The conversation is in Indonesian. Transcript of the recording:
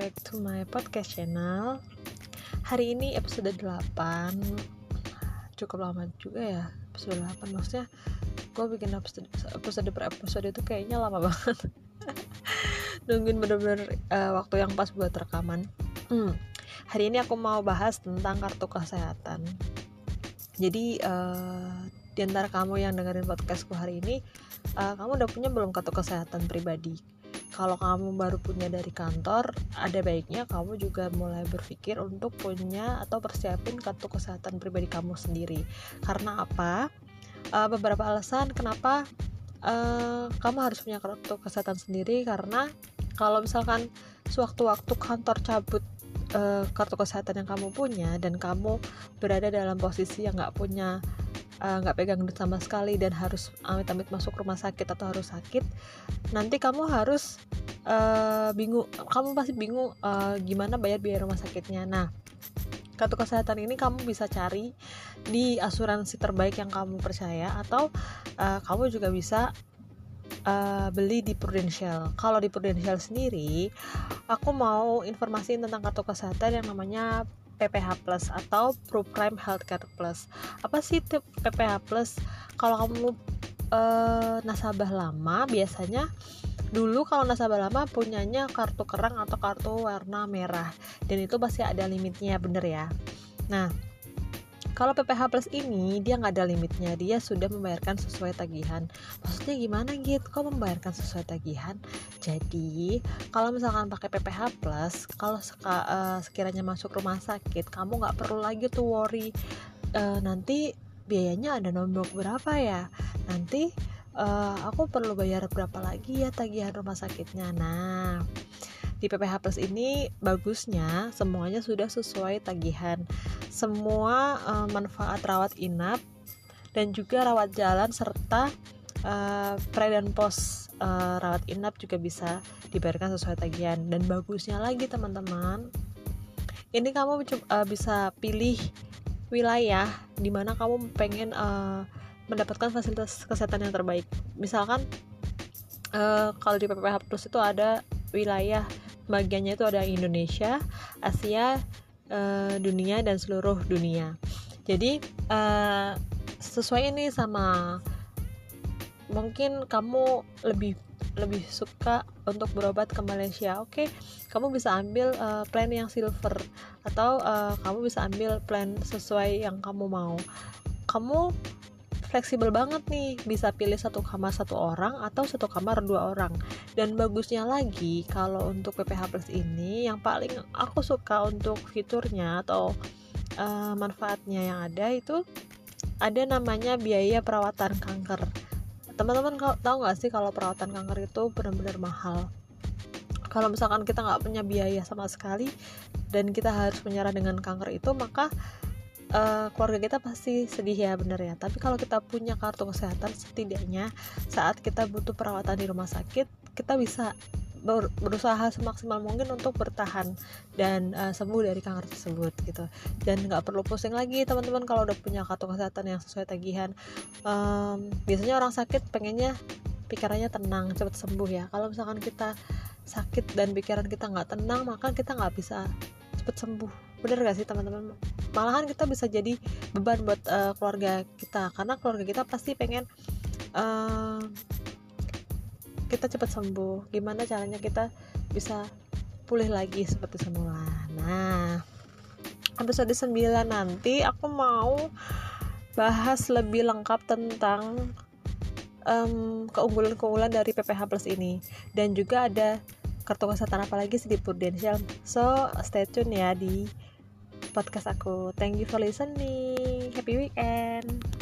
back to my podcast channel. Hari ini episode 8 Cukup lama juga ya Episode 8 maksudnya Gue bikin episode, episode per episode itu kayaknya lama banget. Nungguin bener-bener uh, waktu yang pas buat rekaman. Hmm. Hari ini aku mau bahas tentang kartu kesehatan. Jadi uh, di kamu yang dengerin podcastku hari ini uh, Kamu udah punya belum kartu kesehatan pribadi? kalau kamu baru punya dari kantor ada baiknya kamu juga mulai berpikir untuk punya atau persiapin kartu kesehatan pribadi kamu sendiri. Karena apa? Uh, beberapa alasan kenapa uh, kamu harus punya kartu kesehatan sendiri. Karena kalau misalkan sewaktu-waktu kantor cabut kartu kesehatan yang kamu punya dan kamu berada dalam posisi yang nggak punya nggak uh, pegang duit sama sekali dan harus amit-amit masuk rumah sakit atau harus sakit nanti kamu harus uh, bingung kamu pasti bingung uh, gimana bayar biaya rumah sakitnya nah kartu kesehatan ini kamu bisa cari di asuransi terbaik yang kamu percaya atau uh, kamu juga bisa uh, beli di Prudential. Kalau di Prudential sendiri, aku mau informasi tentang kartu kesehatan yang namanya PPH Plus atau Pro Prime Healthcare Plus. Apa sih tip PPH Plus? Kalau kamu uh, nasabah lama biasanya dulu kalau nasabah lama punyanya kartu kerang atau kartu warna merah dan itu pasti ada limitnya bener ya nah kalau PPH Plus ini dia nggak ada limitnya, dia sudah membayarkan sesuai tagihan. Maksudnya gimana gitu? Kok membayarkan sesuai tagihan? Jadi kalau misalkan pakai PPH Plus, kalau uh, sekiranya masuk rumah sakit, kamu nggak perlu lagi tuh worry uh, nanti biayanya ada nombok berapa ya? Nanti uh, aku perlu bayar berapa lagi ya tagihan rumah sakitnya. Nah di PPH Plus ini bagusnya semuanya sudah sesuai tagihan. Semua uh, manfaat rawat inap dan juga rawat jalan serta uh, pre dan pos uh, rawat inap juga bisa dibayarkan sesuai tagihan dan bagusnya lagi teman-teman ini kamu uh, bisa pilih wilayah di mana kamu pengen uh, mendapatkan fasilitas kesehatan yang terbaik misalkan uh, kalau di PPH Plus itu ada wilayah bagiannya itu ada Indonesia, Asia, uh, dunia dan seluruh dunia. Jadi uh, sesuai ini sama mungkin kamu lebih lebih suka untuk berobat ke Malaysia, oke, okay, kamu bisa ambil uh, plan yang silver atau uh, kamu bisa ambil plan sesuai yang kamu mau. Kamu fleksibel banget nih. Bisa pilih satu kamar satu orang atau satu kamar dua orang. Dan bagusnya lagi kalau untuk PPH Plus ini yang paling aku suka untuk fiturnya atau uh, manfaatnya yang ada itu ada namanya biaya perawatan kanker. Teman-teman tahu nggak sih kalau perawatan kanker itu benar-benar mahal? Kalau misalkan kita nggak punya biaya sama sekali dan kita harus menyerah dengan kanker itu maka uh, keluarga kita pasti sedih ya bener ya. Tapi kalau kita punya kartu kesehatan setidaknya saat kita butuh perawatan di rumah sakit kita bisa ber berusaha semaksimal mungkin untuk bertahan dan uh, sembuh dari kanker tersebut gitu. Dan nggak perlu pusing lagi teman-teman kalau udah punya kartu kesehatan yang sesuai tagihan. Um, biasanya orang sakit pengennya pikirannya tenang cepat sembuh ya. Kalau misalkan kita sakit dan pikiran kita nggak tenang maka kita nggak bisa cepet sembuh bener gak sih teman-teman? Malahan kita bisa jadi beban buat uh, keluarga kita. Karena keluarga kita pasti pengen uh, kita cepat sembuh. Gimana caranya kita bisa pulih lagi seperti semula? Nah episode 9 nanti aku mau bahas lebih lengkap tentang keunggulan-keunggulan dari PPH Plus ini. Dan juga ada kartu kesehatan apa lagi sih di Prudential so stay tune ya di podcast aku. Thank you for listening. Happy weekend.